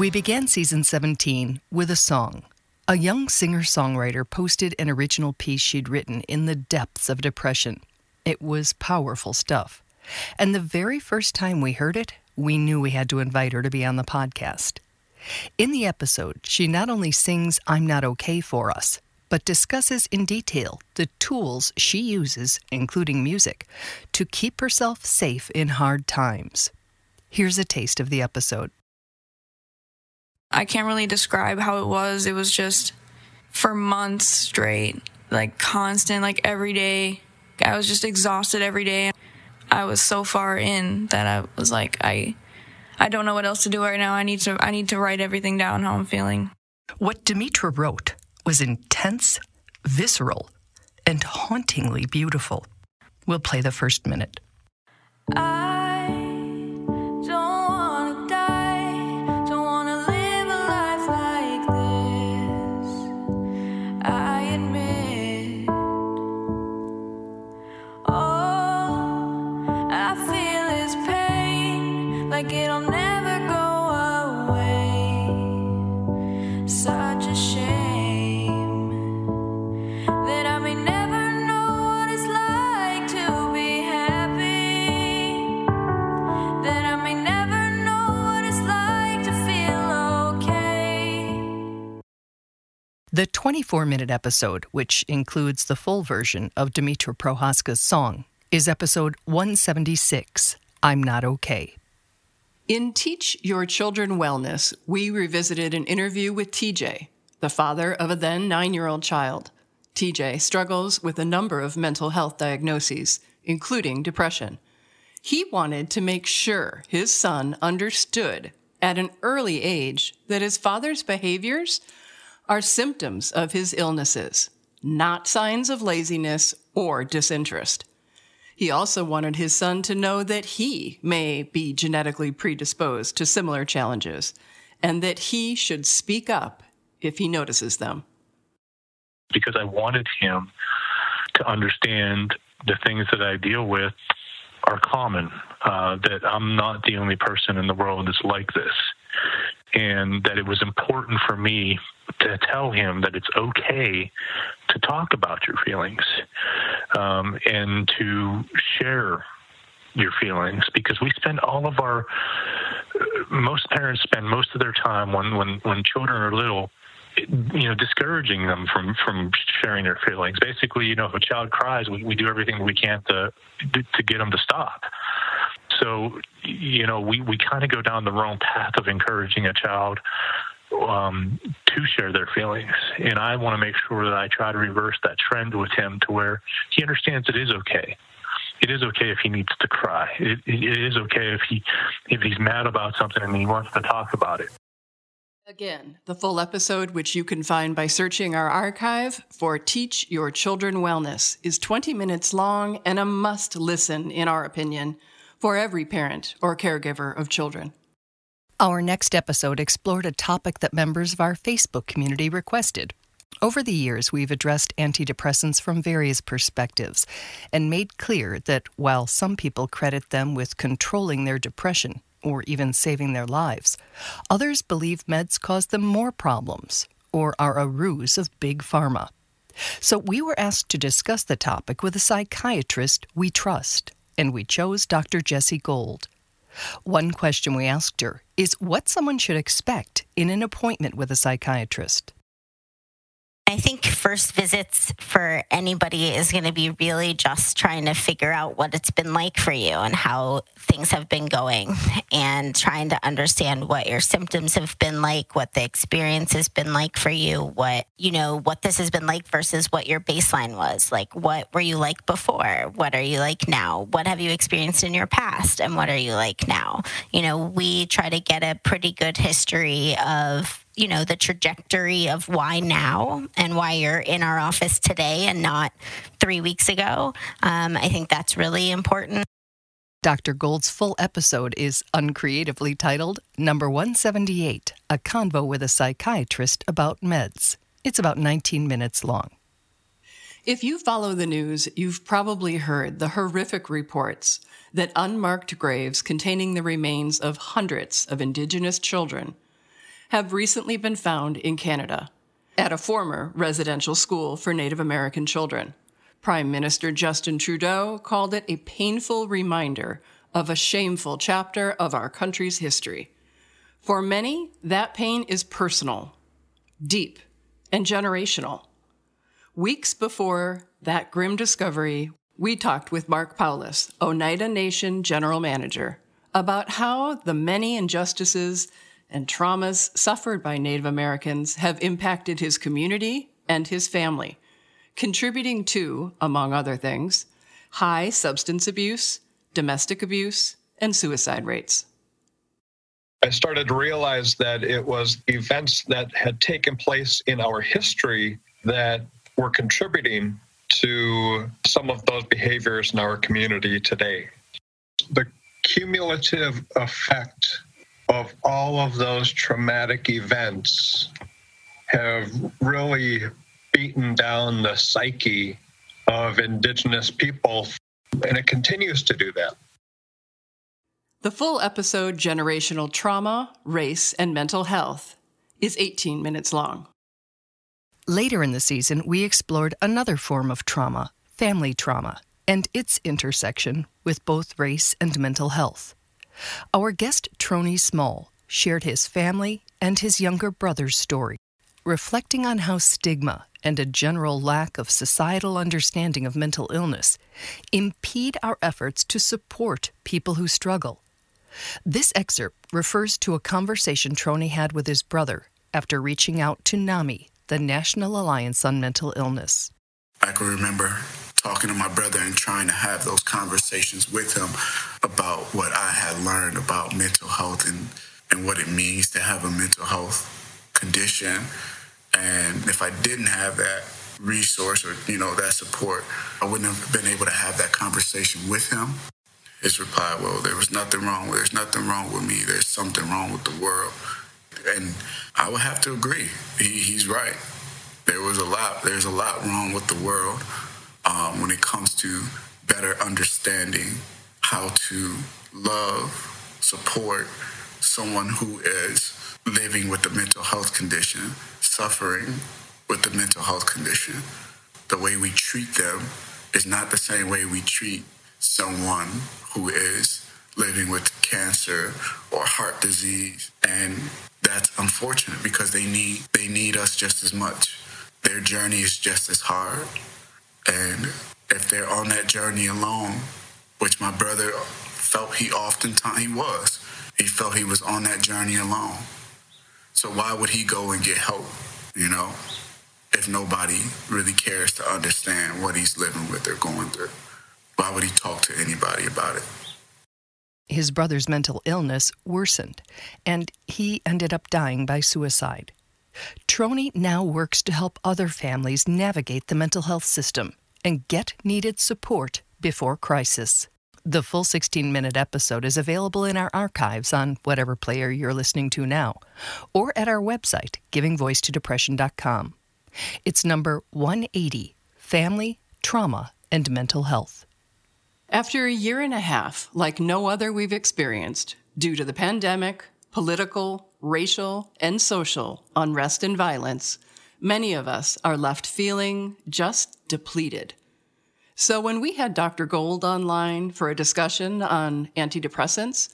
We began season 17 with a song. A young singer songwriter posted an original piece she'd written in the depths of depression. It was powerful stuff. And the very first time we heard it, we knew we had to invite her to be on the podcast. In the episode, she not only sings I'm Not Okay for us, but discusses in detail the tools she uses, including music, to keep herself safe in hard times. Here's a taste of the episode. I can't really describe how it was. It was just for months straight, like constant, like every day. I was just exhausted every day. I was so far in that I was like, I, I don't know what else to do right now. I need to, I need to write everything down how I'm feeling. What Demetra wrote was intense, visceral, and hauntingly beautiful. We'll play the first minute. I Four-minute episode, which includes the full version of Dimitra Prohaska's song, is episode 176 I'm Not Okay. In Teach Your Children Wellness, we revisited an interview with TJ, the father of a then nine year old child. TJ struggles with a number of mental health diagnoses, including depression. He wanted to make sure his son understood at an early age that his father's behaviors are symptoms of his illnesses, not signs of laziness or disinterest. He also wanted his son to know that he may be genetically predisposed to similar challenges and that he should speak up if he notices them. Because I wanted him to understand the things that I deal with are common, uh, that I'm not the only person in the world that's like this, and that it was important for me to tell him that it's okay to talk about your feelings um, and to share your feelings because we spend all of our most parents spend most of their time when when when children are little you know discouraging them from from sharing their feelings. Basically you know if a child cries we, we do everything we can to to get them to stop so you know we we kind of go down the wrong path of encouraging a child um, to share their feelings. And I want to make sure that I try to reverse that trend with him to where he understands it is okay. It is okay if he needs to cry. It, it is okay if he if he's mad about something and he wants to talk about it. Again, the full episode, which you can find by searching our archive for Teach Your Children Wellness, is 20 minutes long and a must listen, in our opinion, for every parent or caregiver of children. Our next episode explored a topic that members of our Facebook community requested. Over the years, we've addressed antidepressants from various perspectives and made clear that while some people credit them with controlling their depression or even saving their lives, others believe meds cause them more problems or are a ruse of big pharma. So we were asked to discuss the topic with a psychiatrist we trust, and we chose Dr. Jessi Gold. One question we asked her is what someone should expect in an appointment with a psychiatrist. I think first visits for anybody is going to be really just trying to figure out what it's been like for you and how things have been going and trying to understand what your symptoms have been like, what the experience has been like for you, what, you know, what this has been like versus what your baseline was. Like, what were you like before? What are you like now? What have you experienced in your past? And what are you like now? You know, we try to get a pretty good history of you know the trajectory of why now and why you're in our office today and not three weeks ago um, i think that's really important Dr. Gold's full episode is uncreatively titled Number 178 A Convo with a Psychiatrist About Meds. It's about 19 minutes long. If you follow the news, you've probably heard the horrific reports that unmarked graves containing the remains of hundreds of Indigenous children have recently been found in Canada at a former residential school for Native American children. Prime Minister Justin Trudeau called it a painful reminder of a shameful chapter of our country's history. For many, that pain is personal, deep, and generational. Weeks before that grim discovery, we talked with Mark Powless, Oneida Nation General Manager, about how the many injustices and traumas suffered by Native Americans have impacted his community and his family contributing to, among other things, high substance abuse, domestic abuse, and suicide rates. I started to realize that it was events that had taken place in our history that were contributing to some of those behaviors in our community today. The cumulative effect of all of those traumatic events have really beaten down the psyche of Indigenous people, and it continues to do that. The full episode, Generational Trauma, Race, and Mental Health, is 18 minutes long. Later in the season, we explored another form of trauma, family trauma, and its intersection with both race and mental health. Our guest, Trony Small, shared his family and his younger brother's story, reflecting on how stigma and a general lack of societal understanding of mental illness impede our efforts to support people who struggle. This excerpt refers to a conversation Trony had with his brother after reaching out to NAMI, the National Alliance on Mental Illness. I can remember talking to my brother and trying to have those conversations with him about what I had learned about mental health and, and what it means to have a mental health condition and if I didn't have that resource or, you know, that support, I wouldn't have been able to have that conversation with him. His reply, well, there was nothing wrong. There's nothing wrong with me. There's something wrong with the world. And I would have to agree. He, he's right. There was a lot, there's a lot wrong with the world um, when it comes to better understanding how to love, support someone who is living with a mental health condition suffering with a mental health condition, the way we treat them is not the same way we treat someone who is living with cancer or heart disease. And that's unfortunate because they need they need us just as much. Their journey is just as hard and if they're on that journey alone which my brother felt he oftentimes he was he felt he was on that journey alone so why would he go and get help, you know, if nobody really cares to understand what he's living with or going through? Why would he talk to anybody about it? His brother's mental illness worsened, and he ended up dying by suicide. Trony now works to help other families navigate the mental health system and get needed support before crisis. The full 16 minute episode is available in our archives on whatever player you're listening to now, or at our website, givingvoicetodepression.com. It's number 180 Family, Trauma, and Mental Health. After a year and a half, like no other we've experienced, due to the pandemic, political, racial, and social unrest and violence, many of us are left feeling just depleted. So when we had Dr. Gold online for a discussion on antidepressants,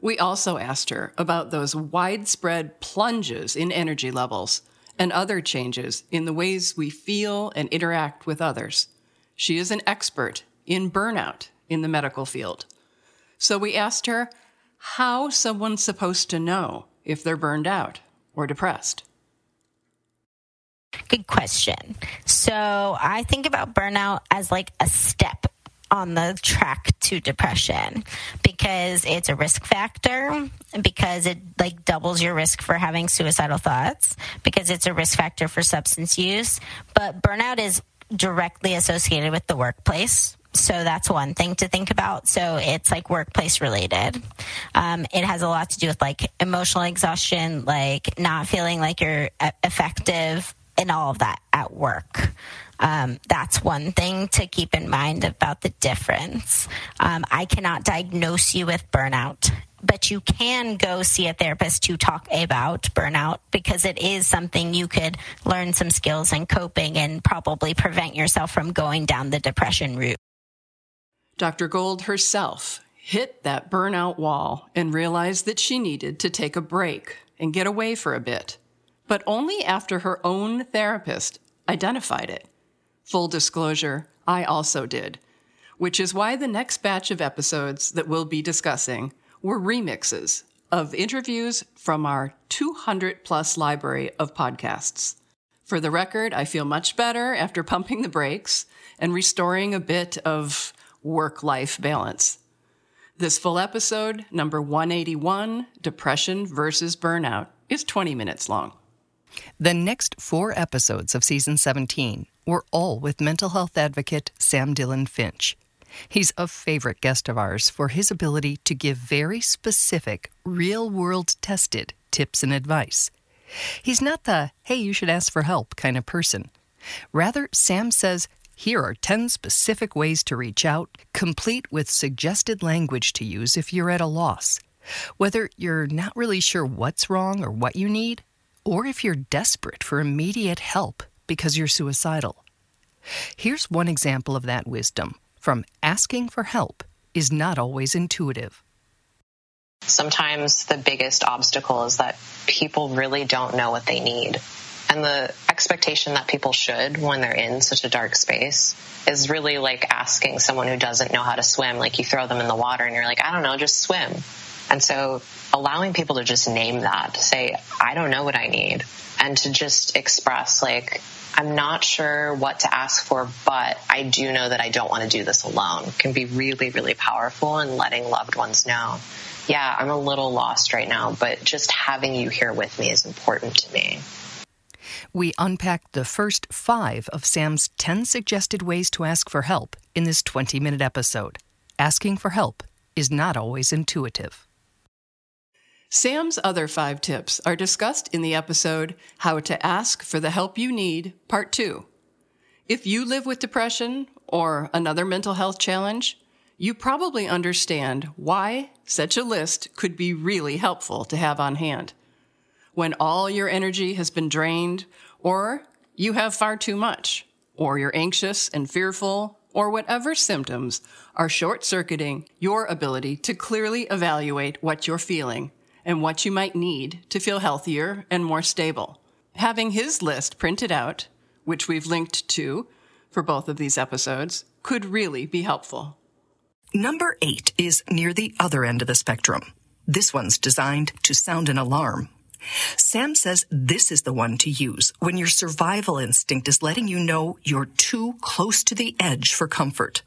we also asked her about those widespread plunges in energy levels and other changes in the ways we feel and interact with others. She is an expert in burnout in the medical field. So we asked her how someone's supposed to know if they're burned out or depressed. Good question. So I think about burnout as like a step on the track to depression because it's a risk factor because it like doubles your risk for having suicidal thoughts because it's a risk factor for substance use but burnout is directly associated with the workplace so that's one thing to think about so it's like workplace related um, it has a lot to do with like emotional exhaustion like not feeling like you're effective and all of that at work um, that's one thing to keep in mind about the difference. Um, I cannot diagnose you with burnout, but you can go see a therapist to talk about burnout because it is something you could learn some skills in coping and probably prevent yourself from going down the depression route. Dr. Gold herself hit that burnout wall and realized that she needed to take a break and get away for a bit, but only after her own therapist identified it. Full disclosure, I also did, which is why the next batch of episodes that we'll be discussing were remixes of interviews from our 200 plus library of podcasts. For the record, I feel much better after pumping the brakes and restoring a bit of work life balance. This full episode, number 181, Depression versus Burnout, is 20 minutes long. The next four episodes of season 17 were all with mental health advocate Sam Dylan Finch. He's a favorite guest of ours for his ability to give very specific, real world tested tips and advice. He's not the, hey, you should ask for help kind of person. Rather, Sam says, here are 10 specific ways to reach out, complete with suggested language to use if you're at a loss. Whether you're not really sure what's wrong or what you need, or if you're desperate for immediate help because you're suicidal. Here's one example of that wisdom from asking for help is not always intuitive. Sometimes the biggest obstacle is that people really don't know what they need. And the expectation that people should when they're in such a dark space is really like asking someone who doesn't know how to swim, like you throw them in the water and you're like, I don't know, just swim. And so allowing people to just name that, say, I don't know what I need, and to just express, like, I'm not sure what to ask for, but I do know that I don't want to do this alone can be really, really powerful in letting loved ones know. Yeah, I'm a little lost right now, but just having you here with me is important to me. We unpacked the first five of Sam's 10 suggested ways to ask for help in this 20 minute episode. Asking for help is not always intuitive. Sam's other five tips are discussed in the episode How to Ask for the Help You Need, Part 2. If you live with depression or another mental health challenge, you probably understand why such a list could be really helpful to have on hand. When all your energy has been drained, or you have far too much, or you're anxious and fearful, or whatever symptoms are short circuiting your ability to clearly evaluate what you're feeling and what you might need to feel healthier and more stable. Having his list printed out, which we've linked to for both of these episodes, could really be helpful. Number eight is near the other end of the spectrum. This one's designed to sound an alarm. Sam says this is the one to use when your survival instinct is letting you know you're too close to the edge for comfort.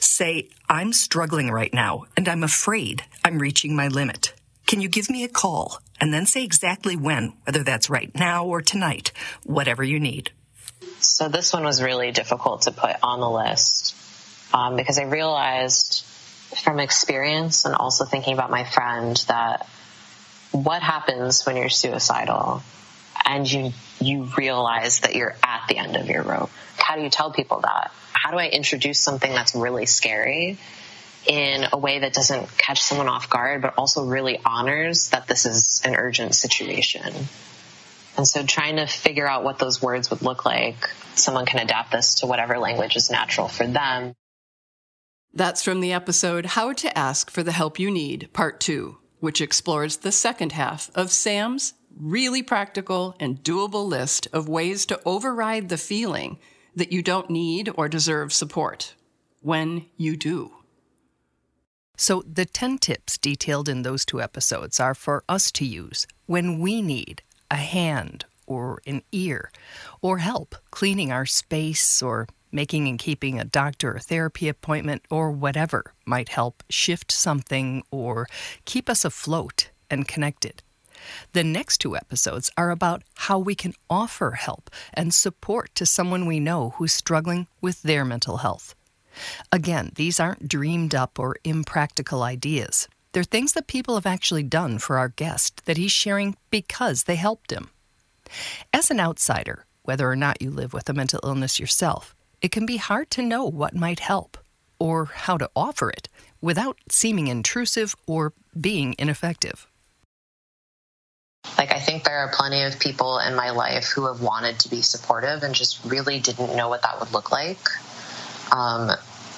Say, I'm struggling right now and I'm afraid I'm reaching my limit. Can you give me a call? And then say exactly when, whether that's right now or tonight, whatever you need. So this one was really difficult to put on the list um, because I realized from experience and also thinking about my friend that what happens when you're suicidal and you you realize that you're at the end of your rope. How do you tell people that? How do I introduce something that's really scary in a way that doesn't catch someone off guard, but also really honors that this is an urgent situation? And so trying to figure out what those words would look like, someone can adapt this to whatever language is natural for them. That's from the episode How to Ask for the Help You Need, Part 2, which explores the second half of Sam's really practical and doable list of ways to override the feeling that you don't need or deserve support when you do. So, the 10 tips detailed in those two episodes are for us to use when we need a hand or an ear, or help cleaning our space, or making and keeping a doctor or therapy appointment, or whatever might help shift something or keep us afloat and connected. The next two episodes are about how we can offer help and support to someone we know who's struggling with their mental health. Again, these aren't dreamed up or impractical ideas. They're things that people have actually done for our guest that he's sharing because they helped him. As an outsider, whether or not you live with a mental illness yourself, it can be hard to know what might help or how to offer it without seeming intrusive or being ineffective. Like, I think there are plenty of people in my life who have wanted to be supportive and just really didn't know what that would look like. Um,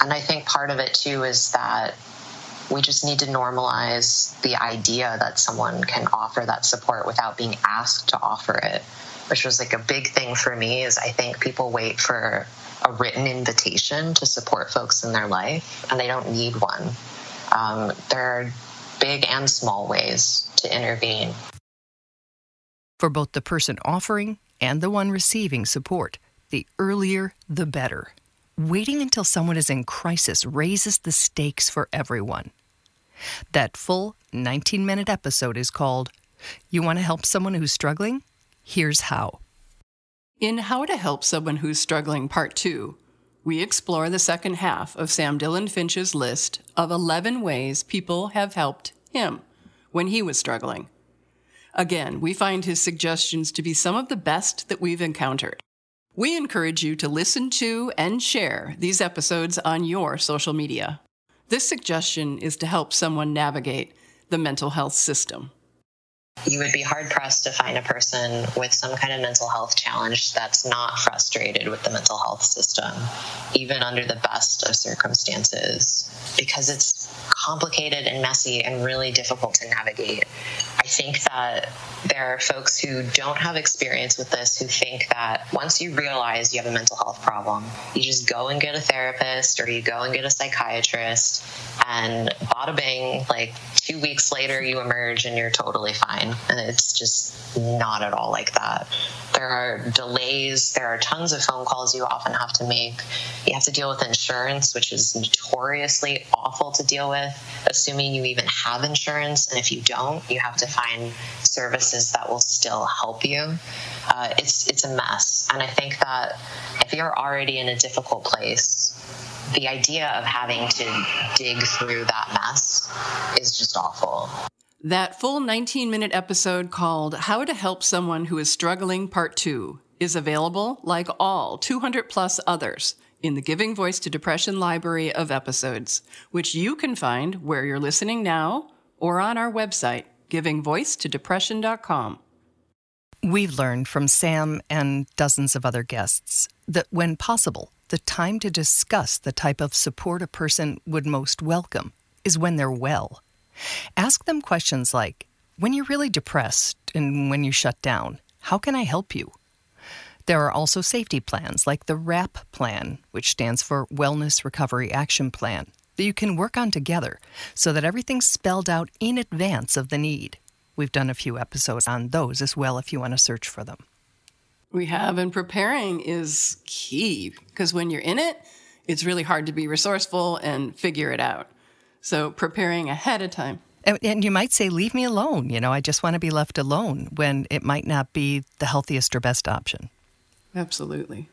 and I think part of it too is that we just need to normalize the idea that someone can offer that support without being asked to offer it, which was like a big thing for me. Is I think people wait for a written invitation to support folks in their life, and they don't need one. Um, there are big and small ways to intervene. For both the person offering and the one receiving support, the earlier the better. Waiting until someone is in crisis raises the stakes for everyone. That full 19 minute episode is called You Want to Help Someone Who's Struggling? Here's How. In How to Help Someone Who's Struggling, Part 2, we explore the second half of Sam Dylan Finch's list of 11 ways people have helped him when he was struggling. Again, we find his suggestions to be some of the best that we've encountered. We encourage you to listen to and share these episodes on your social media. This suggestion is to help someone navigate the mental health system. You would be hard pressed to find a person with some kind of mental health challenge that's not frustrated with the mental health system, even under the best of circumstances, because it's complicated and messy and really difficult to navigate. I think that there are folks who don't have experience with this who think that once you realize you have a mental health problem, you just go and get a therapist or you go and get a psychiatrist, and bada bing, like two weeks later, you emerge and you're totally fine. And it's just not at all like that. There are delays, there are tons of phone calls you often have to make. You have to deal with insurance, which is notoriously awful to deal with, assuming you even have insurance. And if you don't, you have to find services that will still help you. Uh, it's it's a mess, and I think that if you're already in a difficult place, the idea of having to dig through that mess is just awful. That full 19 minute episode called How to Help Someone Who is Struggling Part 2 is available, like all 200 plus others, in the Giving Voice to Depression library of episodes, which you can find where you're listening now or on our website, givingvoicetodepression.com. We've learned from Sam and dozens of other guests that when possible, the time to discuss the type of support a person would most welcome is when they're well. Ask them questions like When you're really depressed and when you shut down, how can I help you? There are also safety plans like the WRAP plan, which stands for Wellness Recovery Action Plan, that you can work on together so that everything's spelled out in advance of the need. We've done a few episodes on those as well if you want to search for them. We have, and preparing is key because when you're in it, it's really hard to be resourceful and figure it out. So, preparing ahead of time. And, and you might say, leave me alone. You know, I just want to be left alone when it might not be the healthiest or best option. Absolutely.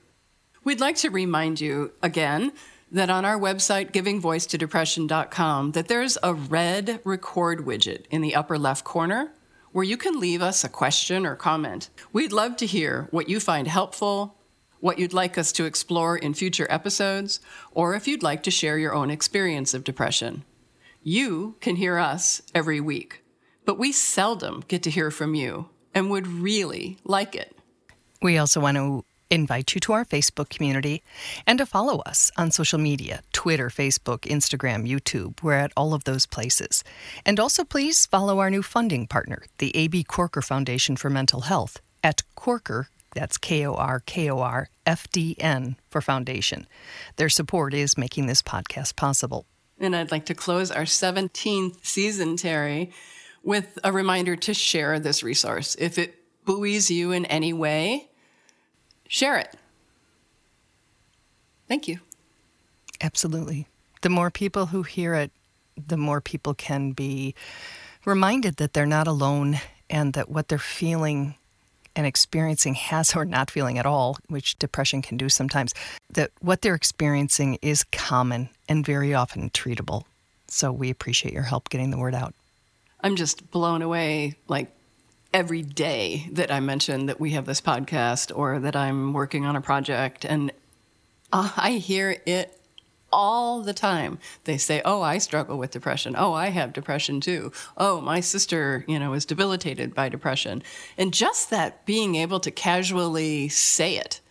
We'd like to remind you again that on our website, givingvoicetodepression.com, that there's a red record widget in the upper left corner where you can leave us a question or comment. We'd love to hear what you find helpful, what you'd like us to explore in future episodes, or if you'd like to share your own experience of depression. You can hear us every week, but we seldom get to hear from you and would really like it. We also want to invite you to our Facebook community and to follow us on social media Twitter, Facebook, Instagram, YouTube. We're at all of those places. And also, please follow our new funding partner, the A.B. Korkor Foundation for Mental Health, at Korkor, that's K O R K O R F D N for Foundation. Their support is making this podcast possible. And I'd like to close our 17th season, Terry, with a reminder to share this resource. If it buoys you in any way, share it. Thank you. Absolutely. The more people who hear it, the more people can be reminded that they're not alone and that what they're feeling and experiencing has or not feeling at all, which depression can do sometimes, that what they're experiencing is common and very often treatable. So we appreciate your help getting the word out. I'm just blown away like every day that I mention that we have this podcast or that I'm working on a project and uh, I hear it all the time. They say, "Oh, I struggle with depression. Oh, I have depression too. Oh, my sister, you know, is debilitated by depression." And just that being able to casually say it,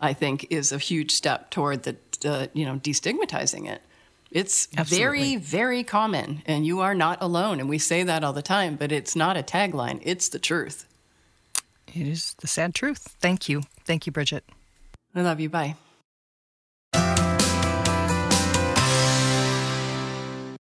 I think is a huge step toward the uh, you know, destigmatizing it. It's Absolutely. very, very common, and you are not alone. And we say that all the time, but it's not a tagline, it's the truth. It is the sad truth. Thank you. Thank you, Bridget. I love you. Bye.